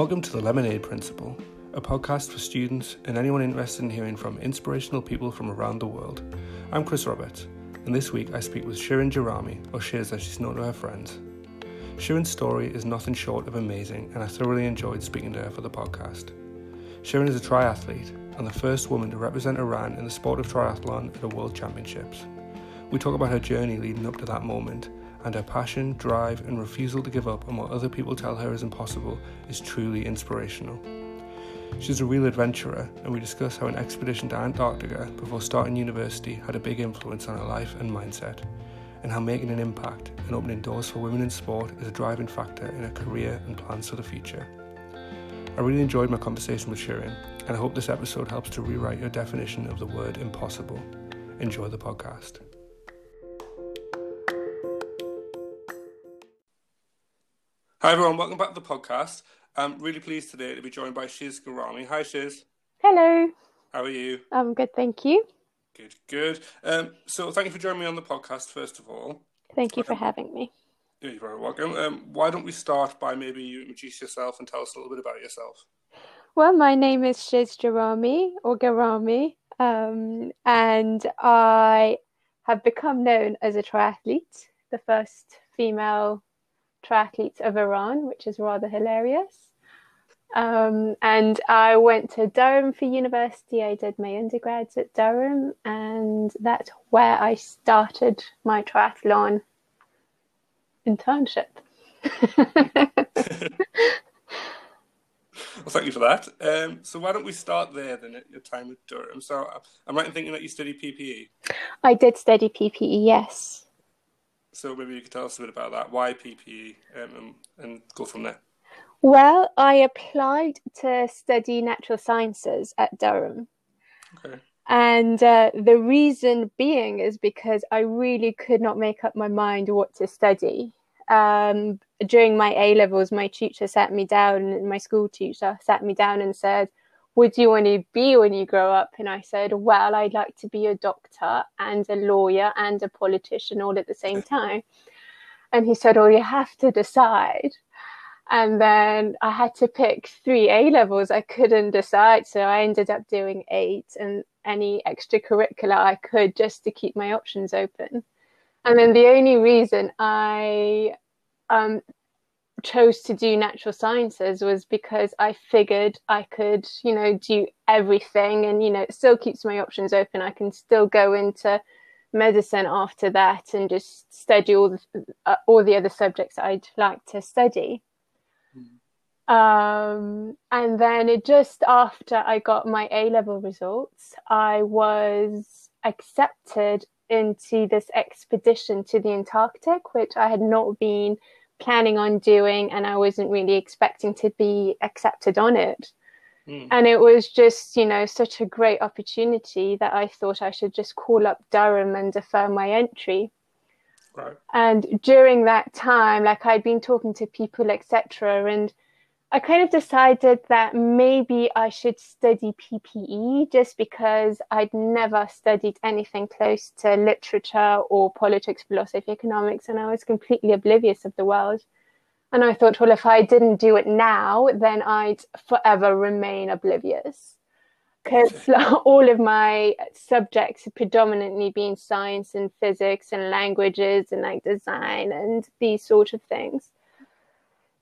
Welcome to the Lemonade Principle, a podcast for students and anyone interested in hearing from inspirational people from around the world. I'm Chris Roberts, and this week I speak with Shirin Gerami, or Shiz as she's known to her friends. Shirin's story is nothing short of amazing, and I thoroughly enjoyed speaking to her for the podcast. Shirin is a triathlete and the first woman to represent Iran in the sport of triathlon at the World Championships. We talk about her journey leading up to that moment and her passion, drive, and refusal to give up on what other people tell her is impossible is truly inspirational. She's a real adventurer, and we discuss how an expedition to Antarctica before starting university had a big influence on her life and mindset, and how making an impact and opening doors for women in sport is a driving factor in her career and plans for the future. I really enjoyed my conversation with Shirin, and I hope this episode helps to rewrite your definition of the word impossible. Enjoy the podcast. Hi everyone, welcome back to the podcast. I'm really pleased today to be joined by Shiz Gerami. Hi Shiz. Hello. How are you? I'm good, thank you. Good, good. Um, so thank you for joining me on the podcast, first of all. Thank you for having me. You're very welcome. Um, why don't we start by maybe you introduce yourself and tell us a little bit about yourself? Well, my name is Shiz Jarami, or Garami, um, and I have become known as a triathlete, the first female triathletes of Iran, which is rather hilarious. Um, and I went to Durham for university. I did my undergrads at Durham, and that's where I started my triathlon internship. well, thank you for that. Um, so, why don't we start there then at your time at Durham? So, uh, I'm right in thinking that you studied PPE. I did study PPE, yes. So maybe you could tell us a bit about that. Why PPE, um, and go from there. Well, I applied to study natural sciences at Durham. Okay. And uh, the reason being is because I really could not make up my mind what to study. Um, during my A levels, my teacher sat me down, my school teacher sat me down and said, do you want to be when you grow up? And I said, well, I'd like to be a doctor and a lawyer and a politician all at the same time. And he said, Well, you have to decide. And then I had to pick three A levels. I couldn't decide. So I ended up doing eight and any extracurricular I could just to keep my options open. And then the only reason I um, chose to do natural sciences was because I figured I could, you know, do everything and, you know, it still keeps my options open. I can still go into medicine after that and just study all the, uh, all the other subjects I'd like to study. Mm. Um, and then it just after I got my A level results, I was accepted into this expedition to the Antarctic, which I had not been planning on doing and I wasn't really expecting to be accepted on it. Mm. And it was just, you know, such a great opportunity that I thought I should just call up Durham and defer my entry. Right. And during that time, like I'd been talking to people, etc., and I kind of decided that maybe I should study PPE just because I'd never studied anything close to literature or politics, philosophy, economics, and I was completely oblivious of the world. And I thought, well, if I didn't do it now, then I'd forever remain oblivious. Because all of my subjects have predominantly been science and physics and languages and like design and these sort of things.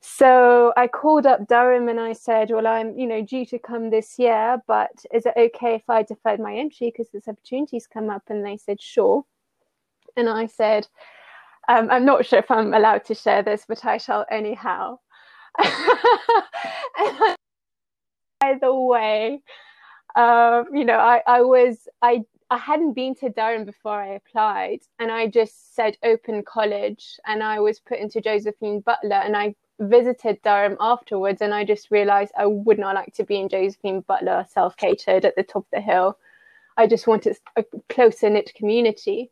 So I called up Durham and I said, Well, I'm, you know, due to come this year, but is it okay if I deferred my entry because this opportunity's come up? And they said, Sure. And I said, um, I'm not sure if I'm allowed to share this, but I shall anyhow. by the way, um, you know, I, I was, I, I hadn't been to Durham before I applied, and I just said open college, and I was put into Josephine Butler, and I visited Durham afterwards, and I just realized I would not like to be in Josephine Butler self catered at the top of the hill. I just wanted a closer knit community.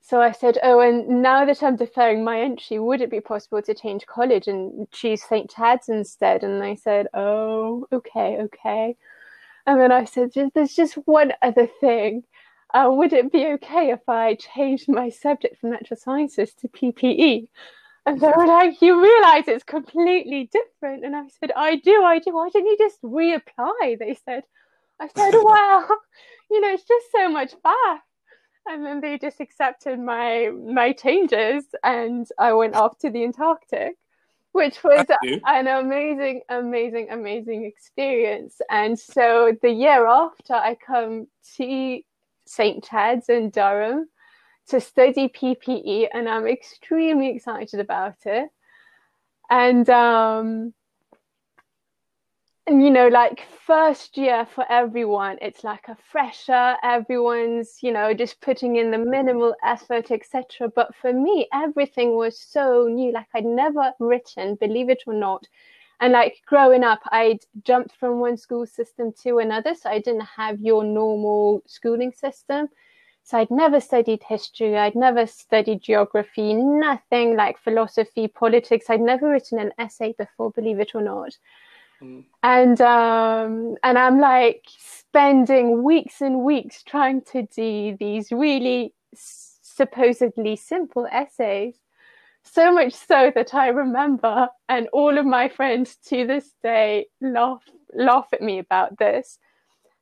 So I said, Oh, and now that I'm deferring my entry, would it be possible to change college and choose St. Chad's instead? And they said, Oh, okay, okay. And then I said, There's just one other thing. Uh, would it be okay if I changed my subject from natural sciences to PPE? And they were like, You realize it's completely different. And I said, I do, I do. Why didn't you just reapply? They said, I said, Well, you know, it's just so much faff. And then they just accepted my my changes and I went off to the Antarctic, which was an amazing, amazing, amazing experience. And so the year after I come to St. Chad's in Durham to study PPE, and I'm extremely excited about it. And um, and you know, like first year for everyone, it's like a fresher. Everyone's you know just putting in the minimal effort, etc. But for me, everything was so new. Like I'd never written, believe it or not. And like growing up, I'd jumped from one school system to another, so I didn't have your normal schooling system. So I'd never studied history, I'd never studied geography, nothing like philosophy, politics. I'd never written an essay before, believe it or not. Mm. And um, and I'm like spending weeks and weeks trying to do these really supposedly simple essays. So much so that I remember, and all of my friends to this day laugh laugh at me about this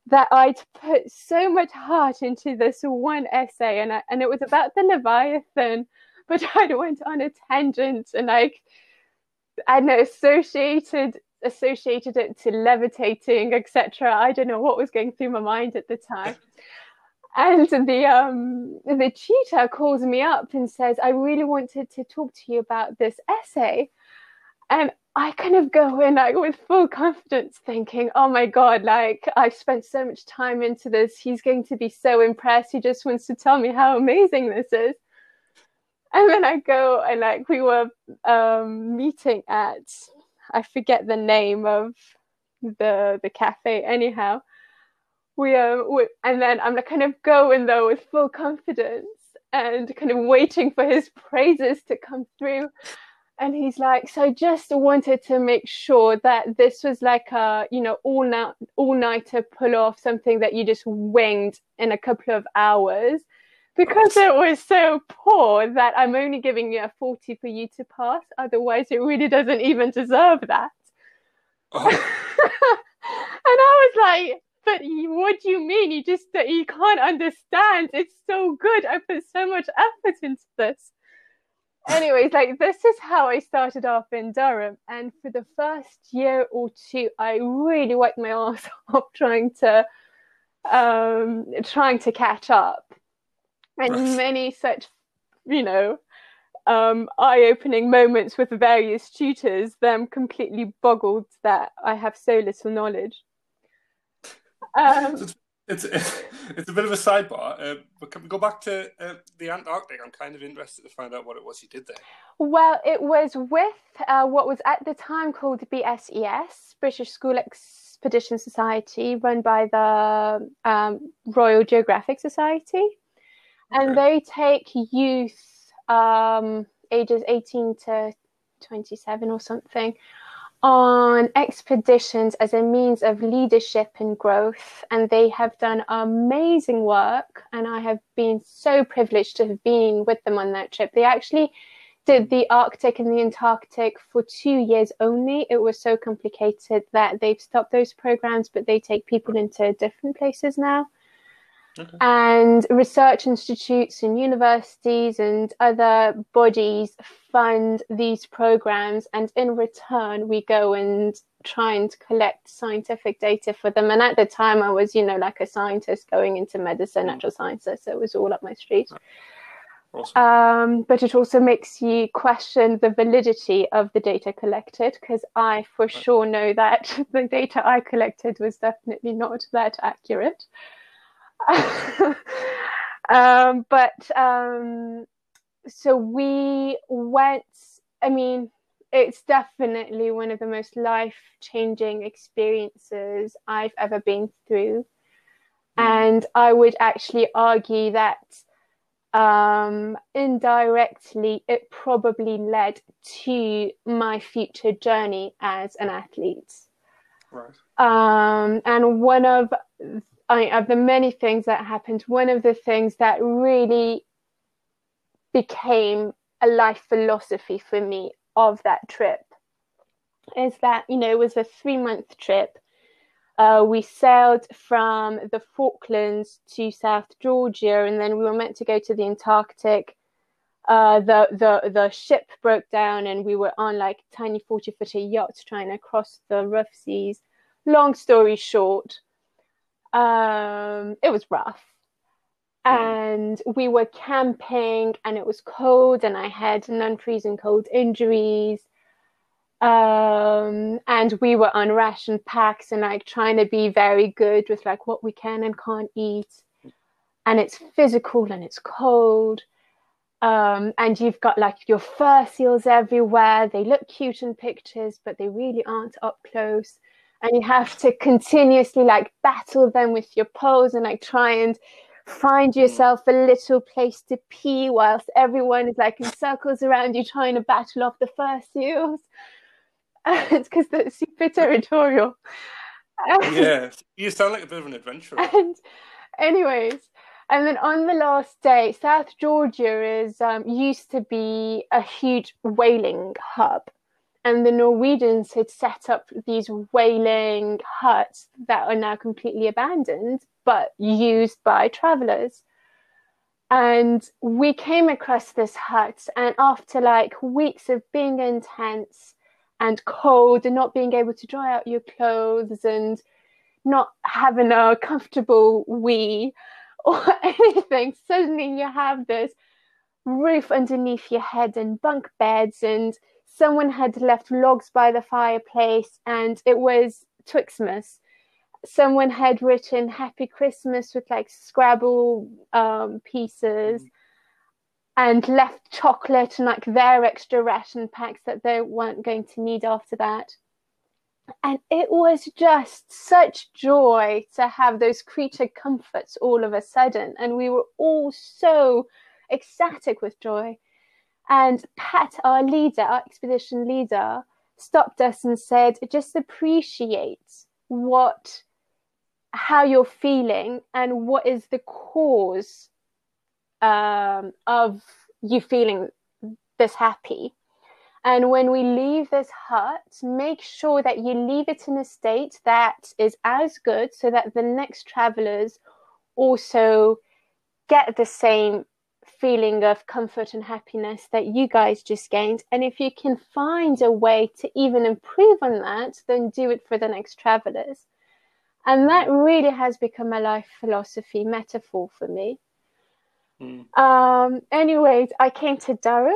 that I'd put so much heart into this one essay, and I, and it was about the Leviathan, but I went on a tangent and like and associated associated it to levitating, etc. I don't know what was going through my mind at the time. And the um the tutor calls me up and says, I really wanted to talk to you about this essay. And I kind of go in like with full confidence, thinking, "Oh my god! Like I've spent so much time into this. He's going to be so impressed. He just wants to tell me how amazing this is." And then I go and like we were um, meeting at I forget the name of the the cafe. Anyhow, we um we, and then I'm like kind of going though with full confidence and kind of waiting for his praises to come through and he's like so just wanted to make sure that this was like a you know all night all nighter pull off something that you just winged in a couple of hours. Because it was so poor that i'm only giving you a 40 for you to pass. Otherwise it really doesn't even deserve that. Oh. and i was like but what do you mean? You just you can't understand. It's so good. I put so much effort into this anyways, like this is how I started off in Durham, and for the first year or two, I really worked my ass off trying to um trying to catch up, and right. many such, you know, um, eye-opening moments with various tutors. Them completely boggled that I have so little knowledge. Um, it's it's a bit of a sidebar, uh, but can we go back to uh, the Antarctic? I'm kind of interested to find out what it was you did there. Well, it was with uh, what was at the time called BSES, British School Expedition Society, run by the um, Royal Geographic Society, okay. and they take youth um, ages 18 to 27 or something on expeditions as a means of leadership and growth, and they have done amazing work. And I have been so privileged to have been with them on that trip. They actually did the Arctic and the Antarctic for two years only. It was so complicated that they've stopped those programs, but they take people into different places now. Okay. And research institutes and universities and other bodies fund these programs, and in return, we go and try and collect scientific data for them. And at the time, I was, you know, like a scientist going into medicine, natural sciences, so it was all up my street. Awesome. Um, but it also makes you question the validity of the data collected because I for right. sure know that the data I collected was definitely not that accurate. um, but um, so we went, I mean, it's definitely one of the most life changing experiences I've ever been through. Mm. And I would actually argue that um, indirectly, it probably led to my future journey as an athlete. Right. Um, and one of I, of the many things that happened, one of the things that really became a life philosophy for me of that trip is that you know it was a three month trip. Uh, we sailed from the falklands to south georgia and then we were meant to go to the antarctic. Uh, the the the ship broke down and we were on like tiny 40 footer yachts trying to cross the rough seas. Long story short um, it was rough. And we were camping and it was cold and i had non-freezing cold injuries. Um, and we were on ration packs and like trying to be very good with like what we can and can't eat. And it's physical and it's cold. Um, and you've got like your fur seals everywhere. They look cute in pictures but they really aren't up close and you have to continuously like battle them with your poles and like try and find yourself a little place to pee whilst everyone is like in circles around you trying to battle off the fur seals. it's because they're super territorial. yeah, you sound like a bit of an adventurer. And, anyways, and then on the last day, South Georgia is um, used to be a huge whaling hub, and the Norwegians had set up these whaling huts that are now completely abandoned but used by travelers. And we came across this hut, and after like weeks of being intense and cold and not being able to dry out your clothes and not having a comfortable wee or anything, suddenly you have this roof underneath your head and bunk beds, and someone had left logs by the fireplace, and it was Twixmas. Someone had written happy christmas with like scrabble um, pieces mm. and left chocolate and like their extra ration packs that they weren't going to need after that. And it was just such joy to have those creature comforts all of a sudden. And we were all so ecstatic with joy and pat our leader our expedition leader stopped us and said just appreciate what how you're feeling and what is the cause um, of you feeling this happy. And when we leave this hut, make sure that you leave it in a state that is as good so that the next travelers also get the same feeling of comfort and happiness that you guys just gained. And if you can find a way to even improve on that, then do it for the next travelers. And that really has become a life philosophy metaphor for me. Mm. Um, anyways, I came to Durham.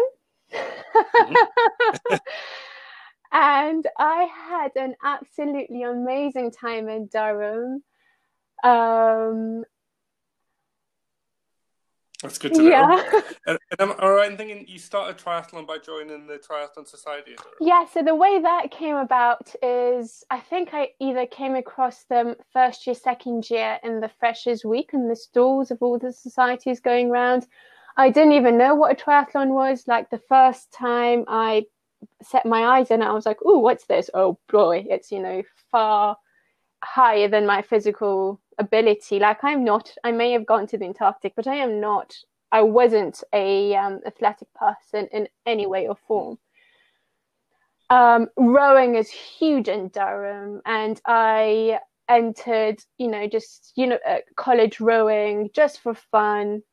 Mm-hmm. and I had an absolutely amazing time in Durham. Um, that's good to know. Yeah. and, and am I right in thinking you started triathlon by joining the Triathlon Society? Yeah, so the way that came about is I think I either came across them first year, second year in the Freshers Week and the stalls of all the societies going around. I didn't even know what a triathlon was. Like the first time I set my eyes in it, I was like, oh, what's this? Oh boy, it's, you know, far higher than my physical ability. Like I'm not, I may have gone to the Antarctic, but I am not, I wasn't a um, athletic person in any way or form. Um, rowing is huge in Durham, and I entered, you know, just you know, uh, college rowing just for fun.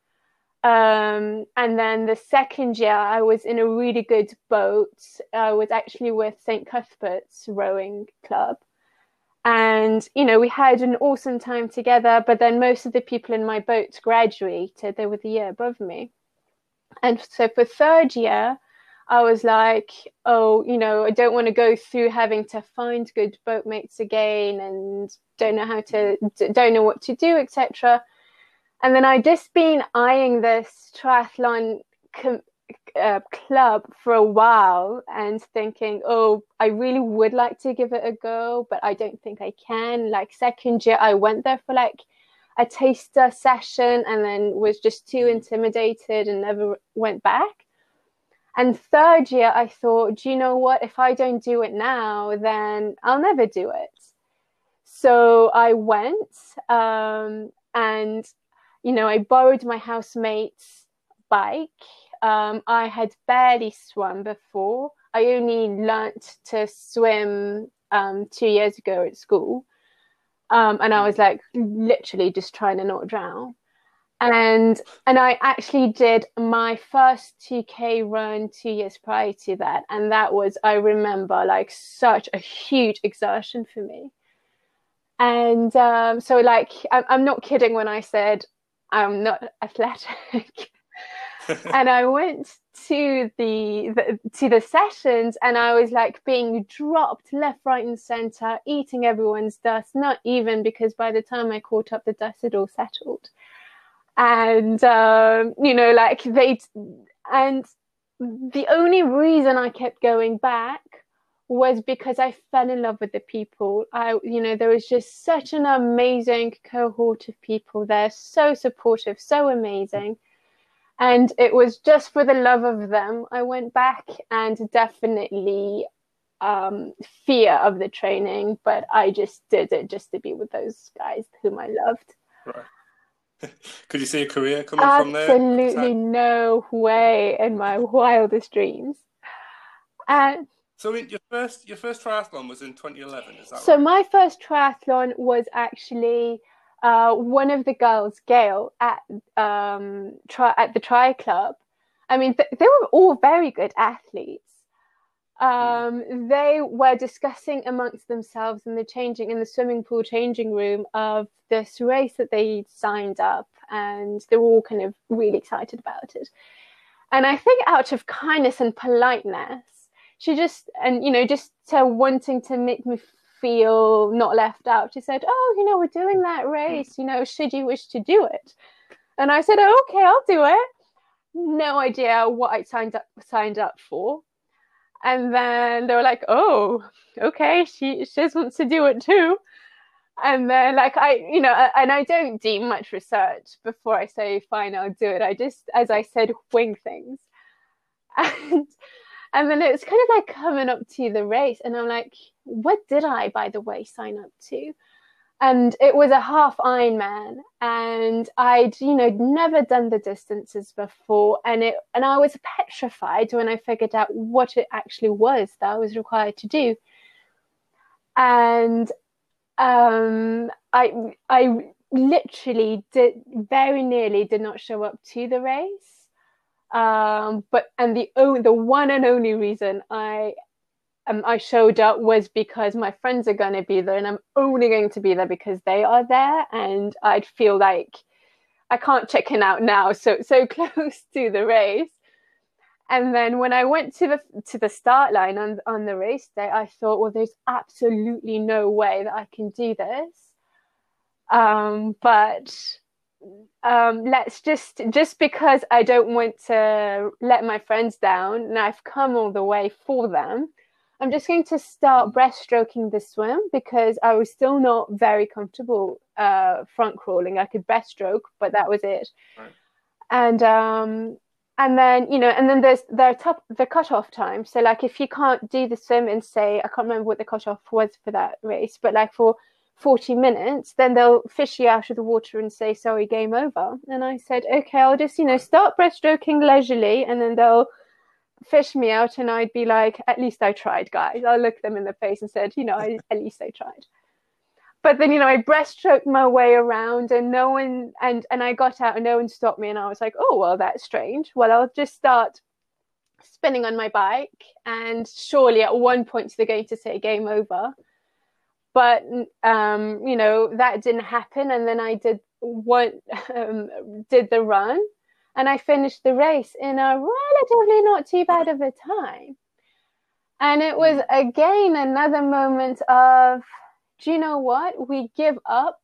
Um, and then the second year, I was in a really good boat. I was actually with St. Cuthbert's Rowing Club and you know we had an awesome time together but then most of the people in my boat graduated. They were the year above me. And so for third year i was like oh you know i don't want to go through having to find good boatmates again and don't know how to don't know what to do etc and then i just been eyeing this triathlon com- uh, club for a while and thinking, oh, I really would like to give it a go, but I don't think I can. Like second year, I went there for like a taster session and then was just too intimidated and never went back. And third year, I thought, do you know what? If I don't do it now, then I'll never do it. So I went um, and, you know, I borrowed my housemate's bike um, I had barely swum before. I only learnt to swim um, two years ago at school. Um, and I was like literally just trying to not drown. And and I actually did my first 2K run two years prior to that, and that was I remember like such a huge exertion for me. And um, so like I'm, I'm not kidding when I said I'm not athletic. And I went to the, the, to the sessions and I was like being dropped left, right, and center, eating everyone's dust. Not even because by the time I caught up, the dust had all settled. And um, you know, like they and the only reason I kept going back was because I fell in love with the people. I, you know, there was just such an amazing cohort of people there, so supportive, so amazing. And it was just for the love of them. I went back and definitely um, fear of the training, but I just did it just to be with those guys whom I loved. Right. Could you see a career coming Absolutely from there? Absolutely no way in my wildest dreams. And so your first your first triathlon was in 2011, is that So right? my first triathlon was actually uh, one of the girls, Gail, at um, tri- at the Tri Club. I mean, th- they were all very good athletes. Um. They were discussing amongst themselves in the changing in the swimming pool changing room of this race that they signed up, and they were all kind of really excited about it. And I think out of kindness and politeness, she just and you know just uh, wanting to make me feel not left out. She said, "Oh, you know, we're doing that mm. race. You know, should you wish to do it?" And I said, oh, "Okay, I'll do it." No idea what I signed up signed up for. And then they were like, "Oh, okay, she she just wants to do it too." And then, like I, you know, and I don't do much research before I say, "Fine, I'll do it." I just, as I said, wing things. And and then it's kind of like coming up to the race, and I'm like, what did I, by the way, sign up to? And it was a half Ironman, and I'd, you know, never done the distances before, and it, and I was petrified when I figured out what it actually was that I was required to do. And um, I, I literally did very nearly did not show up to the race um, but and the oh, the one and only reason I um, I showed up was because my friends are going to be there, and I'm only going to be there because they are there, and I'd feel like I can't check in out now, so so close to the race. And then when I went to the to the start line on on the race day, I thought, well, there's absolutely no way that I can do this. Um, but um, let's just just because I don't want to let my friends down, and I've come all the way for them. I'm just going to start breaststroking the swim because I was still not very comfortable uh, front crawling. I could breaststroke, but that was it. Right. And um, and then you know, and then there's the top the cutoff time. So like, if you can't do the swim and say, I can't remember what the cutoff was for that race, but like for 40 minutes, then they'll fish you out of the water and say, sorry, game over. And I said, okay, I'll just, you know, start breaststroking leisurely and then they'll fish me out. And I'd be like, at least I tried, guys. I'll look them in the face and said, you know, I, at least I tried. But then, you know, I breaststroked my way around and no one, and, and I got out and no one stopped me. And I was like, oh, well, that's strange. Well, I'll just start spinning on my bike. And surely at one point they're going to say game over but um, you know that didn't happen. And then i did one um, did the run and i finished the race in a relatively not too bad of a time. And it was again another moment of do you know what? We give up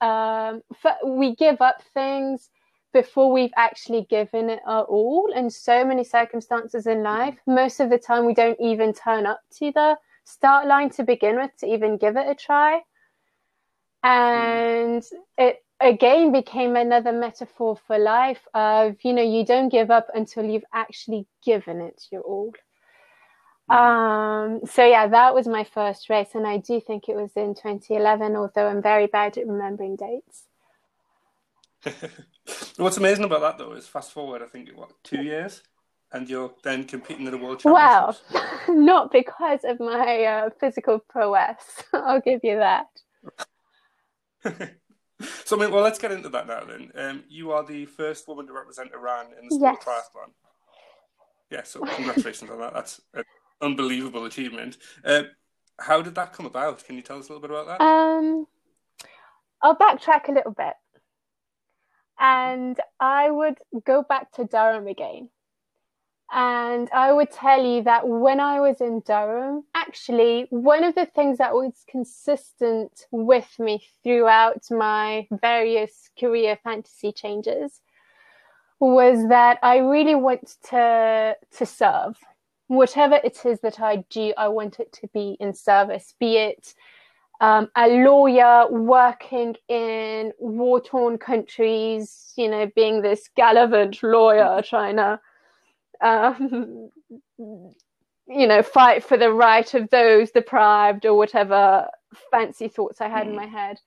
um, we give up things before we've actually given it our all. In so many circumstances in life most of the time we don't even turn up to the start line to begin with to even give it a try. And it again became another metaphor for life of, you know, you don't give up until you've actually given it your all. Um, so yeah, that was my first race, and I do think it was in 2011, although I'm very bad at remembering dates. What's amazing about that though is fast forward, I think what two years, and you're then competing in the world championship. Well, not because of my uh, physical prowess. I'll give you that. so I mean, well, let's get into that now. Then, um, you are the first woman to represent Iran in the sport yes. triathlon. Yeah, so congratulations on that. That's an unbelievable achievement. Uh, how did that come about? Can you tell us a little bit about that? Um, I'll backtrack a little bit, and I would go back to Durham again. And I would tell you that when I was in Durham, actually, one of the things that was consistent with me throughout my various career fantasy changes was that I really want to to serve. Whatever it is that I do, I want it to be in service, be it um, a lawyer working in war torn countries, you know, being this gallivant lawyer trying to um, you know, fight for the right of those deprived or whatever fancy thoughts I had mm. in my head.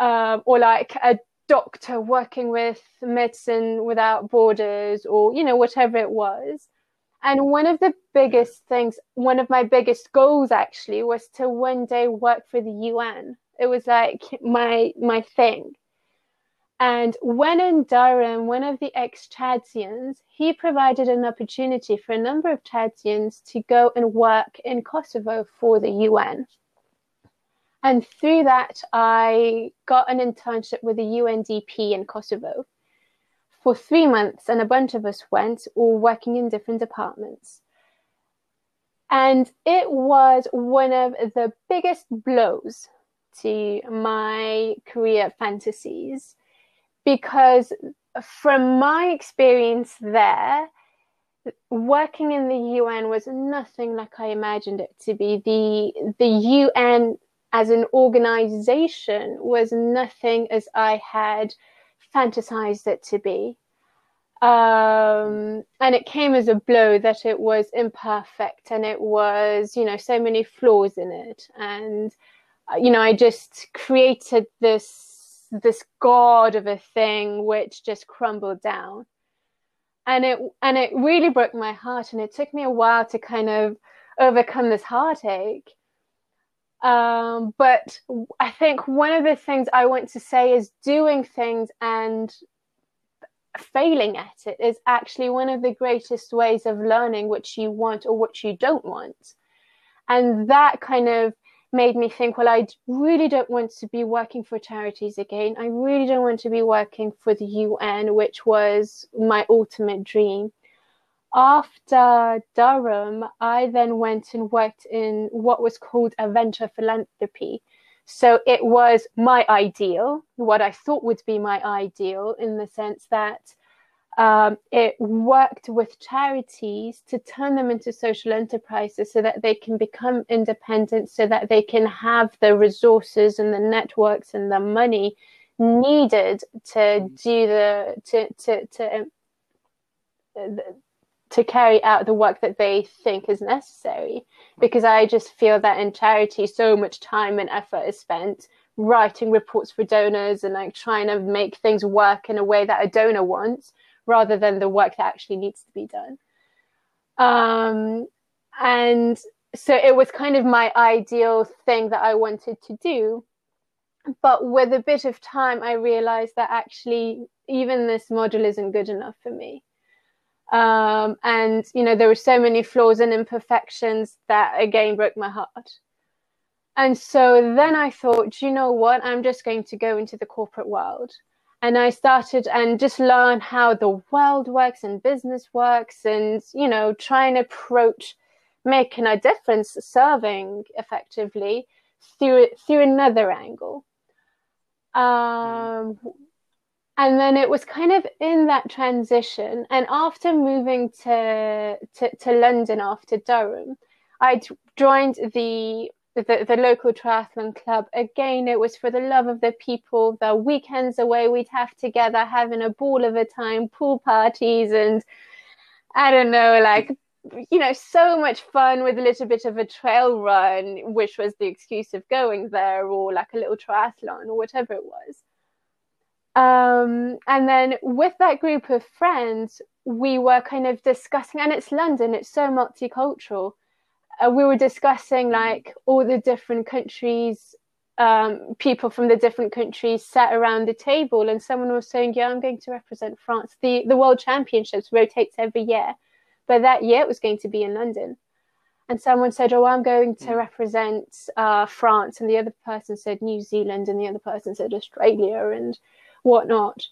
Um, or like a doctor working with Medicine Without Borders or, you know, whatever it was. And one of the biggest things, one of my biggest goals actually was to one day work for the UN. It was like my my thing. And when in Durham, one of the ex Chadians, he provided an opportunity for a number of Chadians to go and work in Kosovo for the UN. And through that, I got an internship with the UNDP in Kosovo for three months, and a bunch of us went, all working in different departments. And it was one of the biggest blows to my career fantasies because from my experience there, working in the UN was nothing like I imagined it to be. The the UN as an organization was nothing as I had fantasized it to be. Um, and it came as a blow that it was imperfect and it was, you know, so many flaws in it. And, you know, I just created this this god of a thing which just crumbled down. And it and it really broke my heart and it took me a while to kind of overcome this heartache. Um, but i think one of the things i want to say is doing things and failing at it is actually one of the greatest ways of learning what you want or what you don't want. And that kind of made me think, well, I really don't want to be working for charities again. I really don't want to be working for the UN, which was my ultimate dream. After Durham, I then went and worked in what was called a venture philanthropy. So it was my ideal, what I thought would be my ideal, in the sense that um, it worked with charities to turn them into social enterprises so that they can become independent, so that they can have the resources and the networks and the money needed to do the to to to um, to carry out the work that they think is necessary. Because I just feel that in charity, so much time and effort is spent writing reports for donors and like trying to make things work in a way that a donor wants rather than the work that actually needs to be done. Um, and so it was kind of my ideal thing that I wanted to do. But with a bit of time, I realized that actually even this model isn't good enough for me. Um, and, you know, there were so many flaws and imperfections that again broke my heart. And so then I thought, you know what? I'm just going to go into the corporate world and I started and just learn how the world works and business works and, you know, try and approach making a difference, serving effectively through through another angle. Um, and then it was kind of in that transition. And after moving to, to, to London after Durham, I joined the the, the local triathlon club. Again, it was for the love of the people. The weekends away we'd have together, having a ball of a time, pool parties, and I don't know, like you know, so much fun with a little bit of a trail run, which was the excuse of going there, or like a little triathlon or whatever it was. Um, and then with that group of friends, we were kind of discussing, and it's London, it's so multicultural. Uh, we were discussing like all the different countries, um, people from the different countries sat around the table, and someone was saying, "Yeah, I'm going to represent France. the The World Championships rotates every year, but that year it was going to be in London." And someone said, "Oh, I'm going to represent uh, France," and the other person said New Zealand, and the other person said Australia, and whatnot.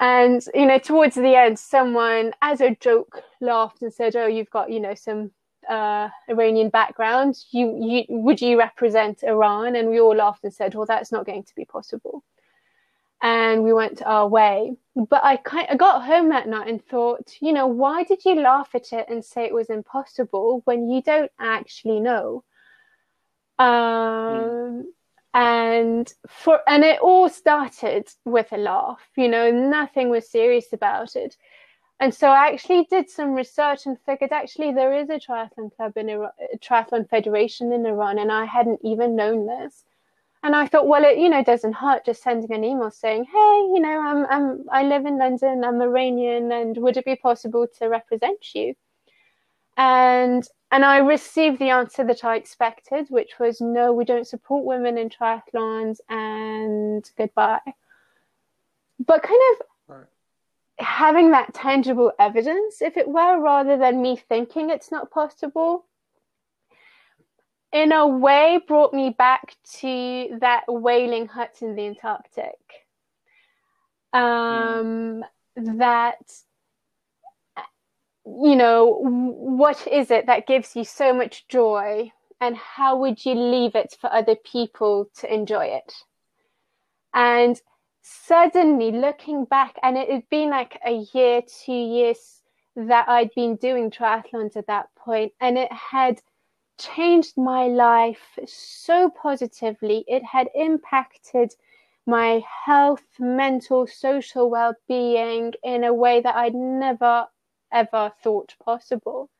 And, you know, towards the end, someone, as a joke, laughed and said, Oh, you've got, you know, some uh, Iranian background. You, you, would you represent Iran? And we all laughed and said, Well, that's not going to be possible. And we went our way. But I kind I got home that night and thought, you know, why did you laugh at it and say it was impossible when you don't actually know? Um, mm and for and it all started with a laugh you know nothing was serious about it and so i actually did some research and figured actually there is a triathlon club in iran a triathlon federation in iran and i hadn't even known this and i thought well it you know doesn't hurt just sending an email saying hey you know i'm i'm i live in london i'm iranian and would it be possible to represent you and and I received the answer that I expected, which was no, we don't support women in triathlons and goodbye. But kind of. Having that tangible evidence, if it were, rather than me thinking it's not possible, in a way brought me back to that whaling hut in the Antarctic. Um, mm. That you know, what is it that gives you so much joy and how would you leave it for other people to enjoy it? And suddenly looking back, and it had been like a year, two years that I'd been doing triathlons at that point, and it had changed my life so positively. It had impacted my health, mental, social well being in a way that I'd never ever thought possible.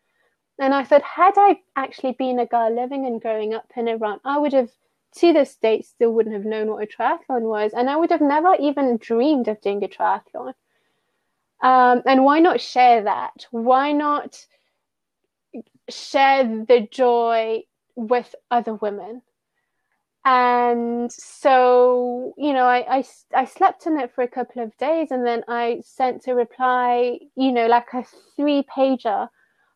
And I thought, had I actually been a girl living and growing up in Iran, I would have, to this date, still wouldn't have known what a triathlon was. And I would have never even dreamed of doing a triathlon. Um, and why not share that? Why not share the joy with other women? and so you know I, I i slept on it for a couple of days and then i sent a reply you know like a three pager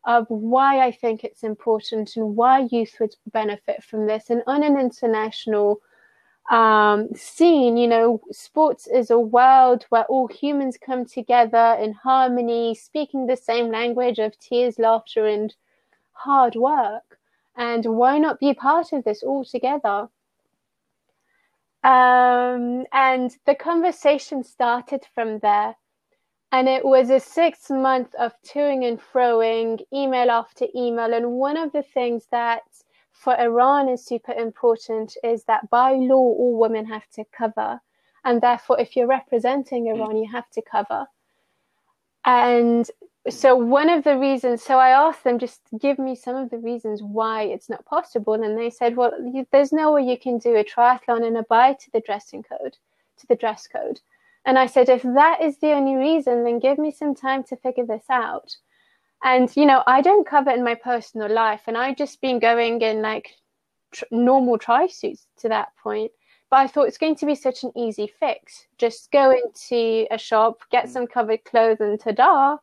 of why i think it's important and why youth would benefit from this. And on an international um, scene you know sports is a world where all humans come together in harmony speaking the same language of tears laughter and hard work. And why not be part of this all together um, and the conversation started from there. And it was a six month of toing and froing, email after email. And one of the things that for Iran is super important is that by law, all women have to cover. And therefore, if you're representing mm. Iran, you have to cover. And so one of the reasons so i asked them just give me some of the reasons why it's not possible and they said well you, there's no way you can do a triathlon and abide to the dressing code to the dress code and i said if that is the only reason then give me some time to figure this out and you know i don't cover in my personal life and i've just been going in like tr- normal tri suits to that point but I thought it's going to be such an easy fix. Just go into a shop, get mm. some covered clothes, and ta-da!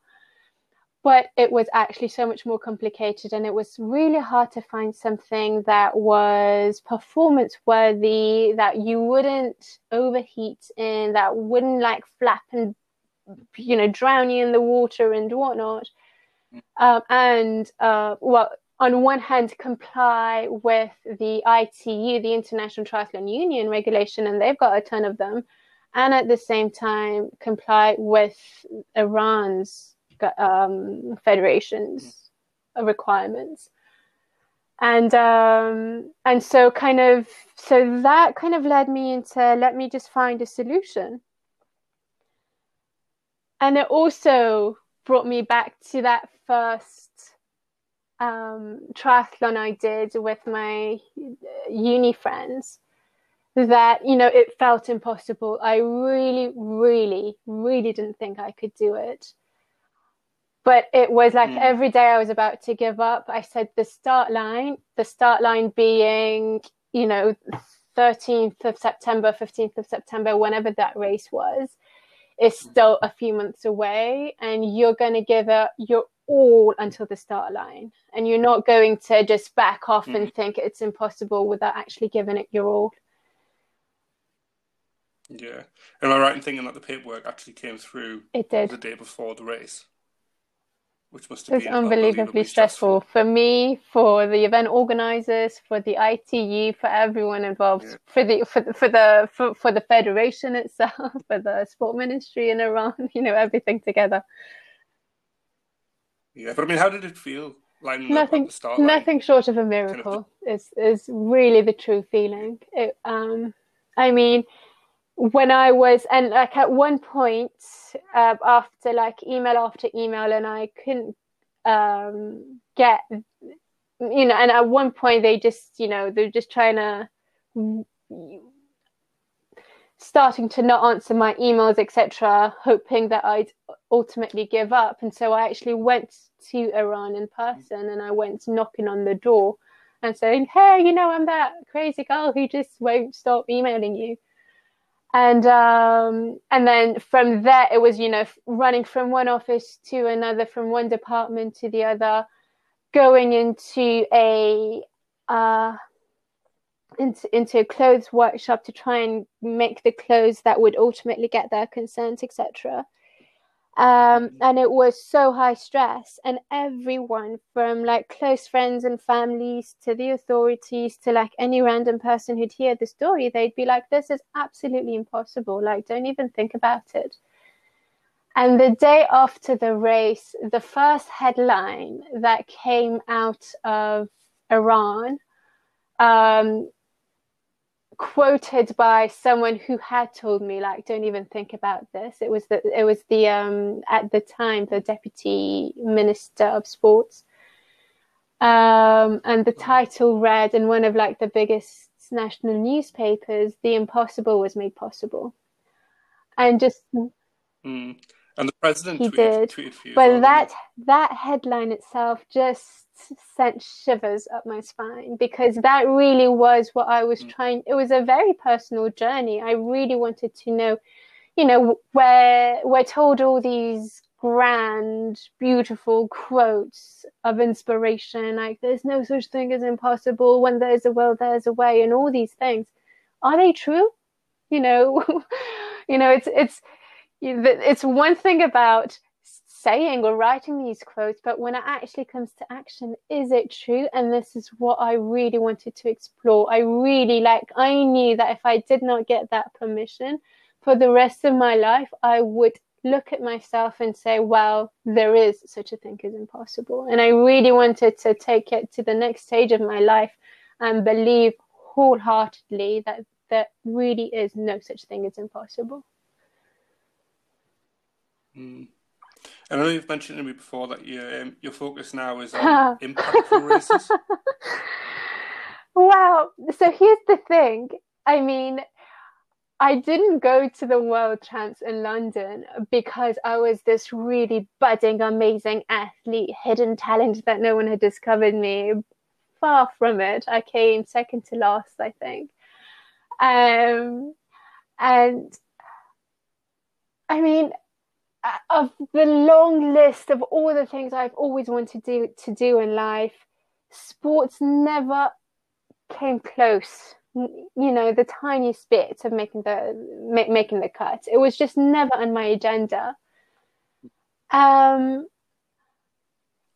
But it was actually so much more complicated and it was really hard to find something that was performance worthy that you wouldn't overheat in that wouldn't like flap and you know drown you in the water and whatnot. Um, and uh, well on one hand comply with the ITU the International Triathlon Union regulation and they've got a ton of them and at the same time comply with Iran's um, federations requirements. And um, and so kind of so that kind of led me into let me just find a solution. And it also brought me back to that first um, triathlon I did with my uni friends that you know it felt impossible. I really really really didn't think i could do it but it was like mm. every day i was about to give up i said the start line the start line being you know 13th of september 15th of september whenever that race was is hmm. still a few months away and you're going to give it your all until the start line and you're not going to just back off mm. and hmm. think it's impossible without actually giving it your all yeah. Am I right in thinking that the paperwork actually came through it did. the day before the race? Which must have it was been unbelievably, unbelievably stressful. stressful. for me, for the event organizers, for the ITU, for everyone involved, yeah. for the for the for the for, for the federation itself, for the sport ministry in Iran, you know, everything together. Yeah, but I mean, how did it feel? nothing, nothing short of a miracle kind of... is is really the true feeling. It, um, I mean, when I was, and like at one point, uh, after like email after email, and I couldn't um, get, you know, and at one point they just, you know, they're just trying to, starting to not answer my emails, etc., hoping that I'd ultimately give up. And so I actually went to Iran in person and I went knocking on the door and saying, Hey, you know, I'm that crazy girl who just won't stop emailing you and um, and then from there it was you know running from one office to another from one department to the other going into a uh, into, into a clothes workshop to try and make the clothes that would ultimately get their consent etc um, mm-hmm. and it was so high stress. And everyone from like close friends and families to the authorities to like any random person who'd hear the story they'd be like this is absolutely impossible. Like don't even think about it. And the day after the race the first headline that came out of iran um, quoted by someone who had told me like don't even think about this. It was the it was the um at the time the deputy minister of sports. Um and the title read in one of like the biggest national newspapers the impossible was made possible. And just mm. And the president he tweeted, did tweeted but that that headline itself just sent shivers up my spine because that really was what I was mm. trying. It was a very personal journey. I really wanted to know, you know, where we're told all these grand, beautiful quotes of inspiration, like "There's no such thing as impossible. When there's a will, there's a way," and all these things. Are they true? You know, you know, it's it's it's one thing about saying or writing these quotes, but when it actually comes to action, is it true? And this is what I really wanted to explore. I really like, I knew that if I did not get that permission for the rest of my life, I would look at myself and say, well, there is such a thing as impossible. And I really wanted to take it to the next stage of my life and believe wholeheartedly that there really is no such thing as impossible. Mm. And I know you've mentioned to me before that your um, your focus now is on impactful races. Well, so here's the thing. I mean, I didn't go to the World Champs in London because I was this really budding, amazing athlete, hidden talent that no one had discovered me. Far from it. I came second to last, I think. Um, and I mean, of the long list of all the things I've always wanted to do, to do in life, sports never came close. You know, the tiniest bit of making the ma- making the cut. It was just never on my agenda. Um,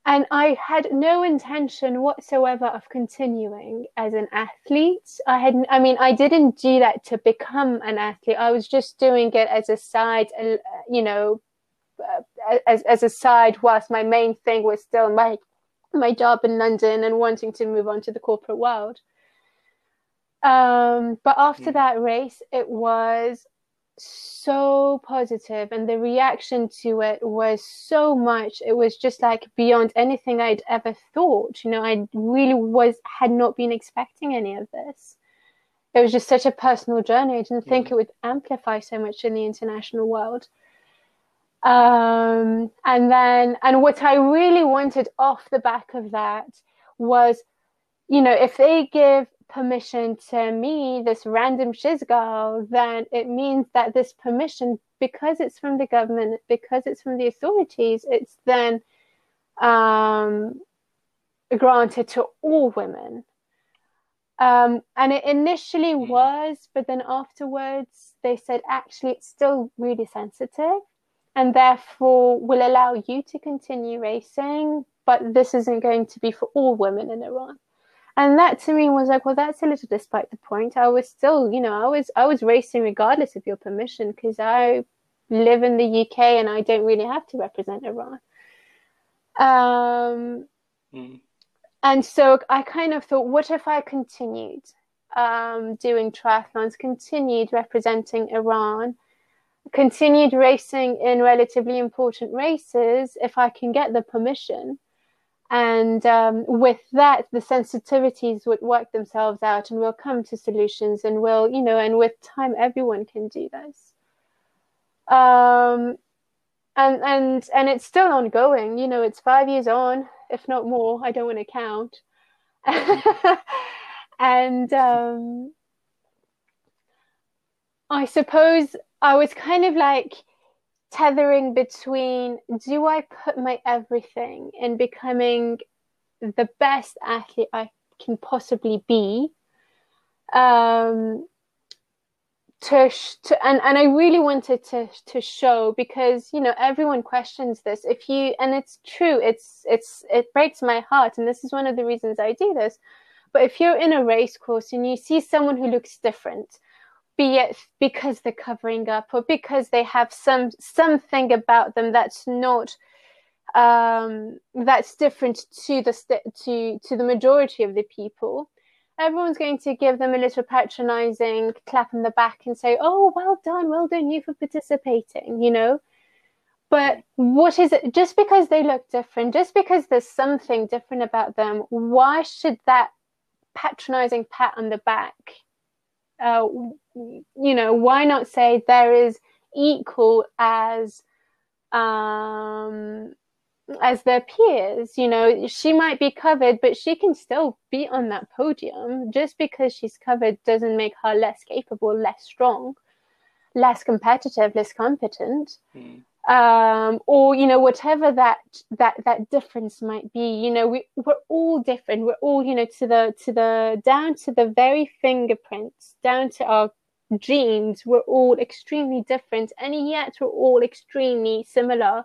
and I had no intention whatsoever of continuing as an athlete. I had, I mean, I didn't do that to become an athlete. I was just doing it as a side, uh, you know, uh, as as a side whilst my main thing was still my my job in London and wanting to move on to the corporate world. Um, but after mm. that race, it was so positive and the reaction to it was so much it was just like beyond anything i'd ever thought you know i really was had not been expecting any of this it was just such a personal journey. I didn't think mm. it would amplify so much in the international world. Um, and then, and what I really wanted off the back of that was, you know, if they give permission to me, this random shiz girl, then it means that this permission, because it's from the government, because it's from the authorities, it's then um, granted to all women. Um, and it initially hmm. was, but then afterwards they said actually it's still really sensitive and therefore will allow you to continue racing, but this isn't going to be for all women in Iran. And that to me was like, well, that's a little despite the point. I was still, you know, I was I was racing regardless of your permission because I live in the UK and I don't really have to represent Iran. Um, mm and so I kind of thought, what if I continued um, doing triathlons, continued representing Iran, continued racing in relatively important races if I can get the permission? And um, with that, the sensitivities would work themselves out and we'll come to solutions and we'll, you know, and with time, everyone can do this. Um, and, and, and it's still ongoing, you know, it's five years on if not more. I don't want to count. and um, I suppose I was kind of like tethering between do I put my everything in becoming the best athlete I can possibly be? Um, to, to and, and I really wanted to to show because you know everyone questions this if you and it's true it's it's it breaks my heart and this is one of the reasons I do this but if you're in a race course and you see someone who looks different be it because they're covering up or because they have some something about them that's not um that's different to the to to the majority of the people everyone's going to give them a little patronizing clap on the back and say, "Oh, well done, well done you for participating," you know. But what is it? Just because they look different, just because there's something different about them, why should that patronizing pat on the back? Uh, you know, why not say there is equal as um, as their peers. You know, she might be covered, but she can still be on that podium. Just because she's covered doesn't make her less capable, less strong, less competitive, less competent. Mm. Um, or you know whatever that that that difference might be you know we we're all different we're all you know to the to the down to the very fingerprints down to our genes we're all extremely different and yet we're all extremely similar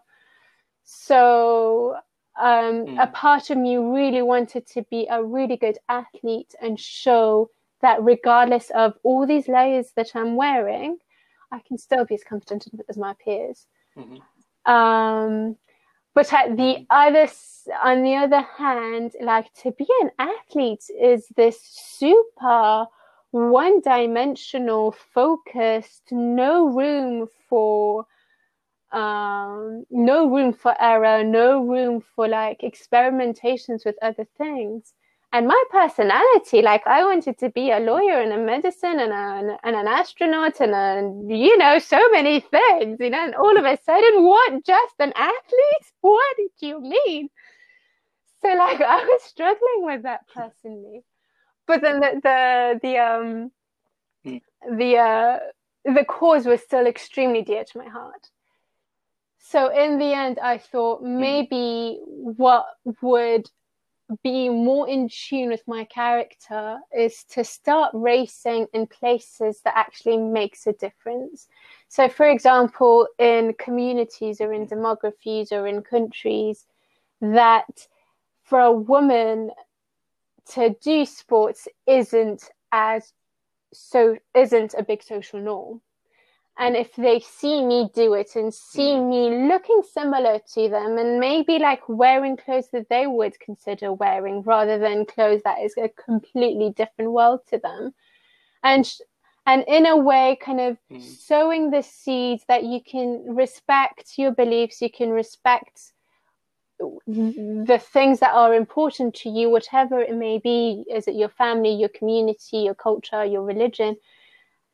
so um, mm. a part of me really wanted to be a really good athlete and show that regardless of all these layers that I'm wearing, I can still be as competent as my peers. Mm-hmm. Um, but at the other, on the other hand, like to be an athlete is this super one-dimensional, focused, no room for um, no room for error, no room for like experimentations with other things. And my personality, like I wanted to be a lawyer and a medicine and, a, and an astronaut and a, you know, so many things, you know, and all of a sudden, what, just an athlete? What did you mean? So like I was struggling with that personally. But then the, the, the, um, mm. the, uh, the cause was still extremely dear to my heart so in the end, I thought hmm. maybe what would be more in tune with my character is to start racing in places that actually makes a difference. So, for example, in communities or in demographies or in countries that for a woman to do sports isn't as so isn't a big social norm and if they see me do it and see mm. me looking similar to them and maybe like wearing clothes that they would consider wearing rather than clothes that is a completely different world to them and and in a way kind of mm. sowing the seeds that you can respect your beliefs you can respect the things that are important to you, whatever it may be, is it your family, your community, your culture, your religion,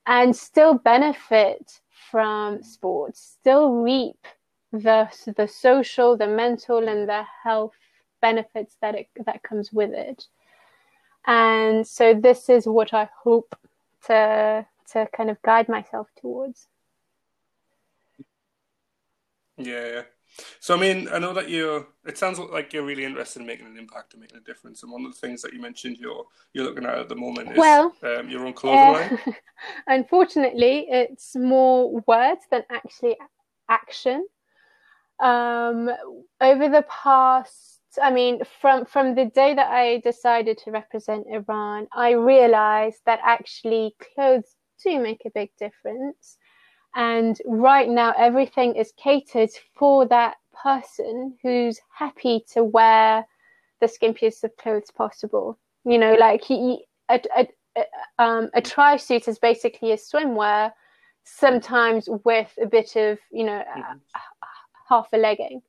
and still benefit from sports, still reap the the social, the mental, and the health benefits that it that comes with it. And so this is what I hope to to kind of guide myself towards. Yeah, yeah. So I mean, I know that you're. It sounds like you're really interested in making an impact and making a difference. And one of the things that you mentioned you're you're looking at at the moment is well, um, your own clothing uh, line. Unfortunately, it's more words than actually action. Um, over the past, I mean, from from the day that I decided to represent Iran, I realized that actually clothes do make a big difference. And right now, everything is catered for that person who's happy to wear the skimpiest of clothes possible. You know, like he, a, a, a, um, a tri suit is basically a swimwear, sometimes with a bit of, you know, mm-hmm. half a legging.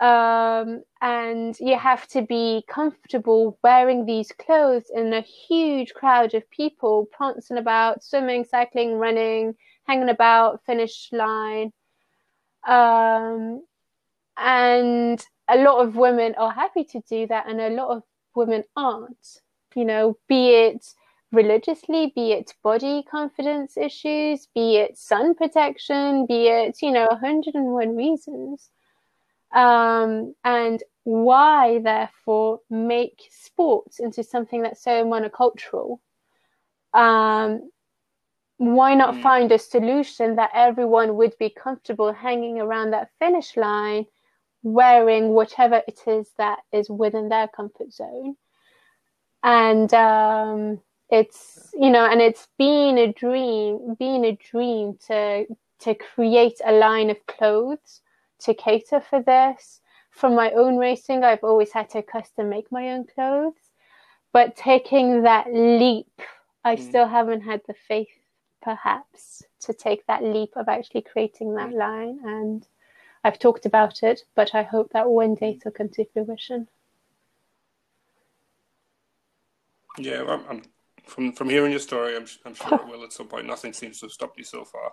Um, and you have to be comfortable wearing these clothes in a huge crowd of people prancing about, swimming, cycling, running, hanging about, finish line. Um, and a lot of women are happy to do that, and a lot of women aren't. You know, be it religiously, be it body confidence issues, be it sun protection, be it, you know, 101 reasons. Um, and why, therefore, make sports into something that's so monocultural? Um, why not mm. find a solution that everyone would be comfortable hanging around that finish line wearing whatever it is that is within their comfort zone and um, it's you know and it's been a dream been a dream to to create a line of clothes to cater for this from my own racing i've always had to custom make my own clothes but taking that leap i mm. still haven't had the faith perhaps to take that leap of actually creating that line. And I've talked about it, but I hope that one day it'll come to fruition. Yeah, I'm, I'm, from from hearing your story, I'm, I'm sure it will at some point. Nothing seems to have stopped you so far.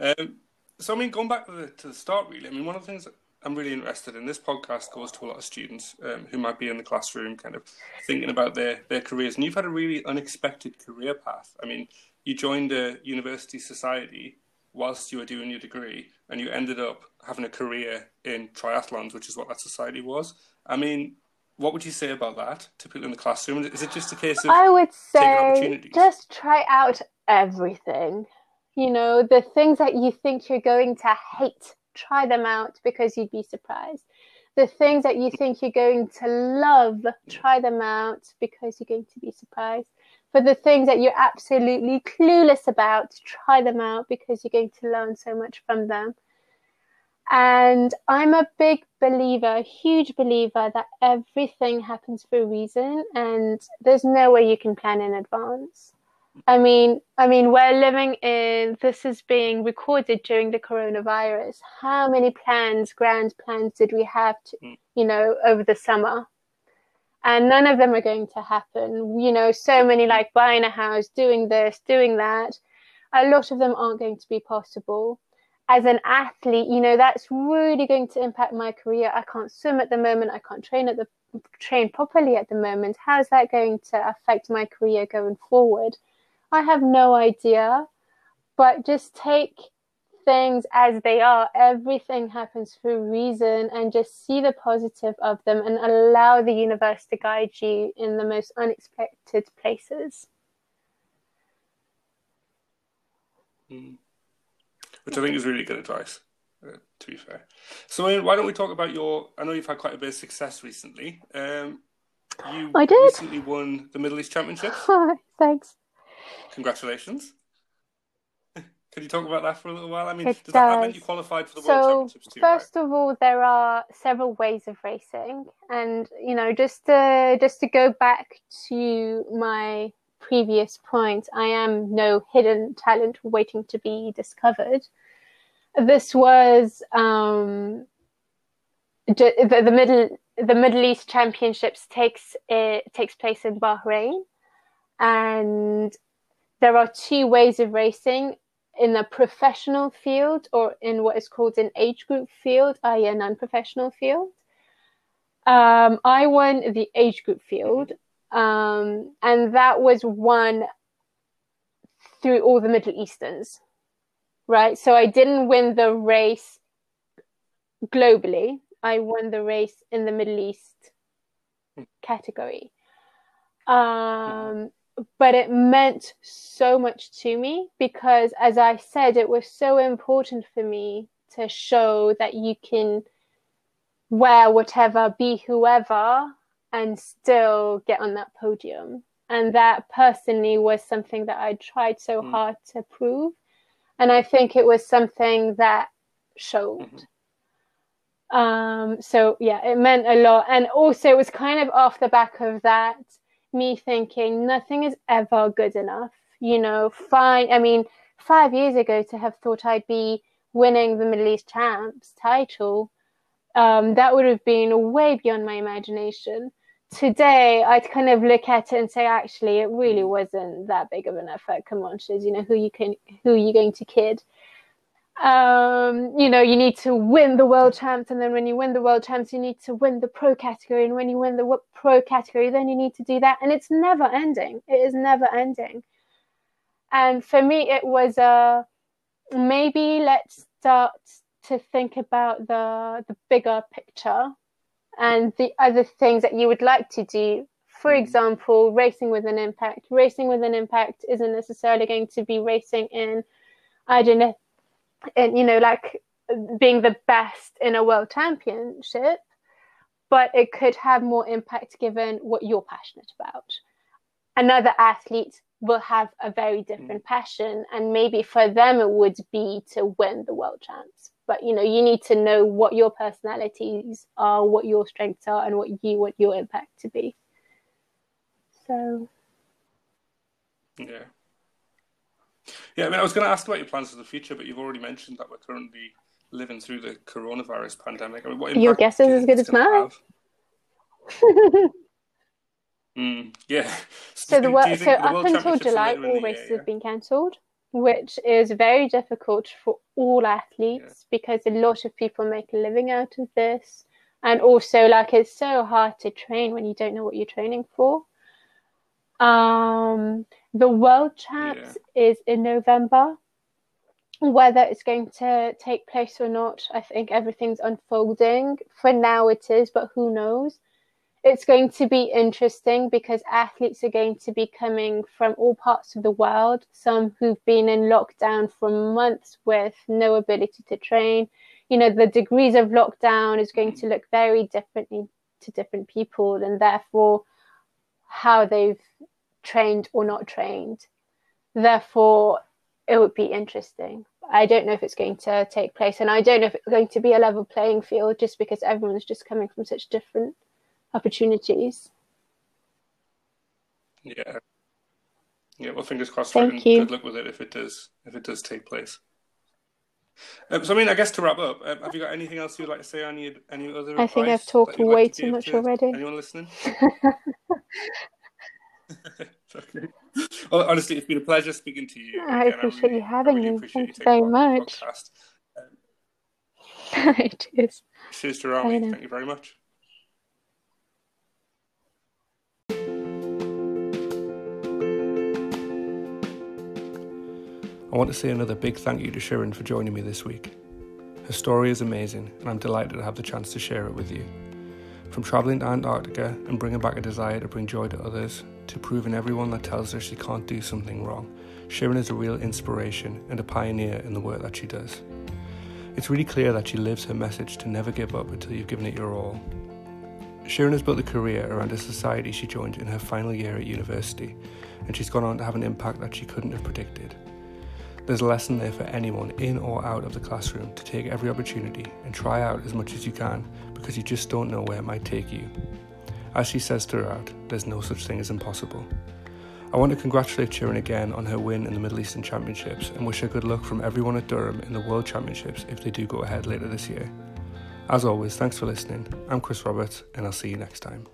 Um, so, I mean, going back to the, to the start, really, I mean, one of the things that I'm really interested in this podcast goes to a lot of students um, who might be in the classroom, kind of thinking about their their careers. And you've had a really unexpected career path. I mean, you joined a university society whilst you were doing your degree, and you ended up having a career in triathlons, which is what that society was. I mean, what would you say about that to people in the classroom? Is it just a case of I would say just try out everything. You know, the things that you think you're going to hate, try them out because you'd be surprised. The things that you think you're going to love, try them out because you're going to be surprised for the things that you're absolutely clueless about, try them out because you're going to learn so much from them. And I'm a big believer, a huge believer that everything happens for a reason and there's no way you can plan in advance. I mean, I mean, we're living in this is being recorded during the coronavirus. How many plans, grand plans did we have to, mm. you know, over the summer? And none of them are going to happen. You know, so many like buying a house, doing this, doing that. A lot of them aren't going to be possible. As an athlete, you know, that's really going to impact my career. I can't swim at the moment. I can't train at the train properly at the moment. How's that going to affect my career going forward? I have no idea. But just take things as they are. Everything happens for a reason, and just see the positive of them and allow the universe to guide you in the most unexpected places. Mm. Which I think is really good advice, uh, to be fair. So, why don't we talk about your? I know you've had quite a bit of success recently. Um, you I did. recently won the Middle East Championships. Thanks. Congratulations. Could you talk about that for a little while? I mean, it does, does. that mean you qualified for the so, World Championships too? First right? of all, there are several ways of racing, and you know, just to just to go back to my previous point, I am no hidden talent waiting to be discovered. This was um, the, the middle the Middle East Championships takes it takes place in Bahrain, and there are two ways of racing in a professional field or in what is called an age group field, i.e., a non-professional field. Um, I won the age group field, um, and that was won through all the Middle Easterns, right? So I didn't win the race globally. I won the race in the Middle East category. Um, but it meant so much to me because, as I said, it was so important for me to show that you can wear whatever, be whoever, and still get on that podium. And that personally was something that I tried so mm. hard to prove. And I think it was something that showed. Mm-hmm. Um, so yeah, it meant a lot. And also it was kind of off the back of that, me thinking nothing is ever good enough. You know, fine. I mean, five years ago to have thought I'd be winning the Middle East champs title, um, that would have been way beyond my imagination today I'd kind of look at it and say, actually, it really wasn't that big of an effort. Come on, Shiz, you know, who you can, who are you going to kid? Um, you know, you need to win the world champs, and then when you win the world champs, you need to win the pro category, and when you win the pro category, then you need to do that, and it's never ending. It is never ending. And for me, it was a uh, maybe let's start to think about the the bigger picture and the other things that you would like to do. For mm. example, racing with an impact. Racing with an impact isn't necessarily going to be racing in, I don't know, in, you know, like being the best in a world championship, but it could have more impact given what you're passionate about. Another athlete will have a very different mm. passion, and maybe for them it would be to win the world champs but you know you need to know what your personalities are what your strengths are and what you want your impact to be so yeah yeah i mean i was going to ask about your plans for the future but you've already mentioned that we're currently living through the coronavirus pandemic I mean, what your guess is as good as mine mm, yeah so, so the, so up until july all races have been cancelled which is very difficult for all athletes yeah. because a lot of people make a living out of this. And also, like, it's so hard to train when you don't know what you're training for. Um, the World Champs yeah. is in November. Whether it's going to take place or not, I think everything's unfolding. For now, it is, but who knows? it's going to be interesting because athletes are going to be coming from all parts of the world, some who've been in lockdown for months with no ability to train. You know, the degrees of lockdown is going to look very differently to different people, and therefore, how they've trained or not trained. Therefore, it would be interesting. I don't know if it's going to take place, and I don't know if it's going to be a level playing field just because everyone's just coming from such different opportunities. Yeah. Yeah, well, fingers crossed. Thank you. Good luck with it if it does if it does take place. Um, so, I mean, I guess to wrap up, um, have you got anything else you'd like to say? Any any other? I think I've talked way too much to already. Anyone listening? okay. Well, honestly, it's been a pleasure speaking to you. I Again, appreciate really, you having really me. Thank you very much. Um, it is. Cheers to Rami. Thank you very much. I want to say another big thank you to Shirin for joining me this week. Her story is amazing, and I'm delighted to have the chance to share it with you. From travelling to Antarctica and bringing back a desire to bring joy to others, to proving everyone that tells her she can't do something wrong, Shirin is a real inspiration and a pioneer in the work that she does. It's really clear that she lives her message to never give up until you've given it your all. Shirin has built a career around a society she joined in her final year at university, and she's gone on to have an impact that she couldn't have predicted. There's a lesson there for anyone in or out of the classroom to take every opportunity and try out as much as you can because you just don't know where it might take you. As she says throughout, there's no such thing as impossible. I want to congratulate Shirin again on her win in the Middle Eastern Championships and wish her good luck from everyone at Durham in the World Championships if they do go ahead later this year. As always, thanks for listening. I'm Chris Roberts, and I'll see you next time.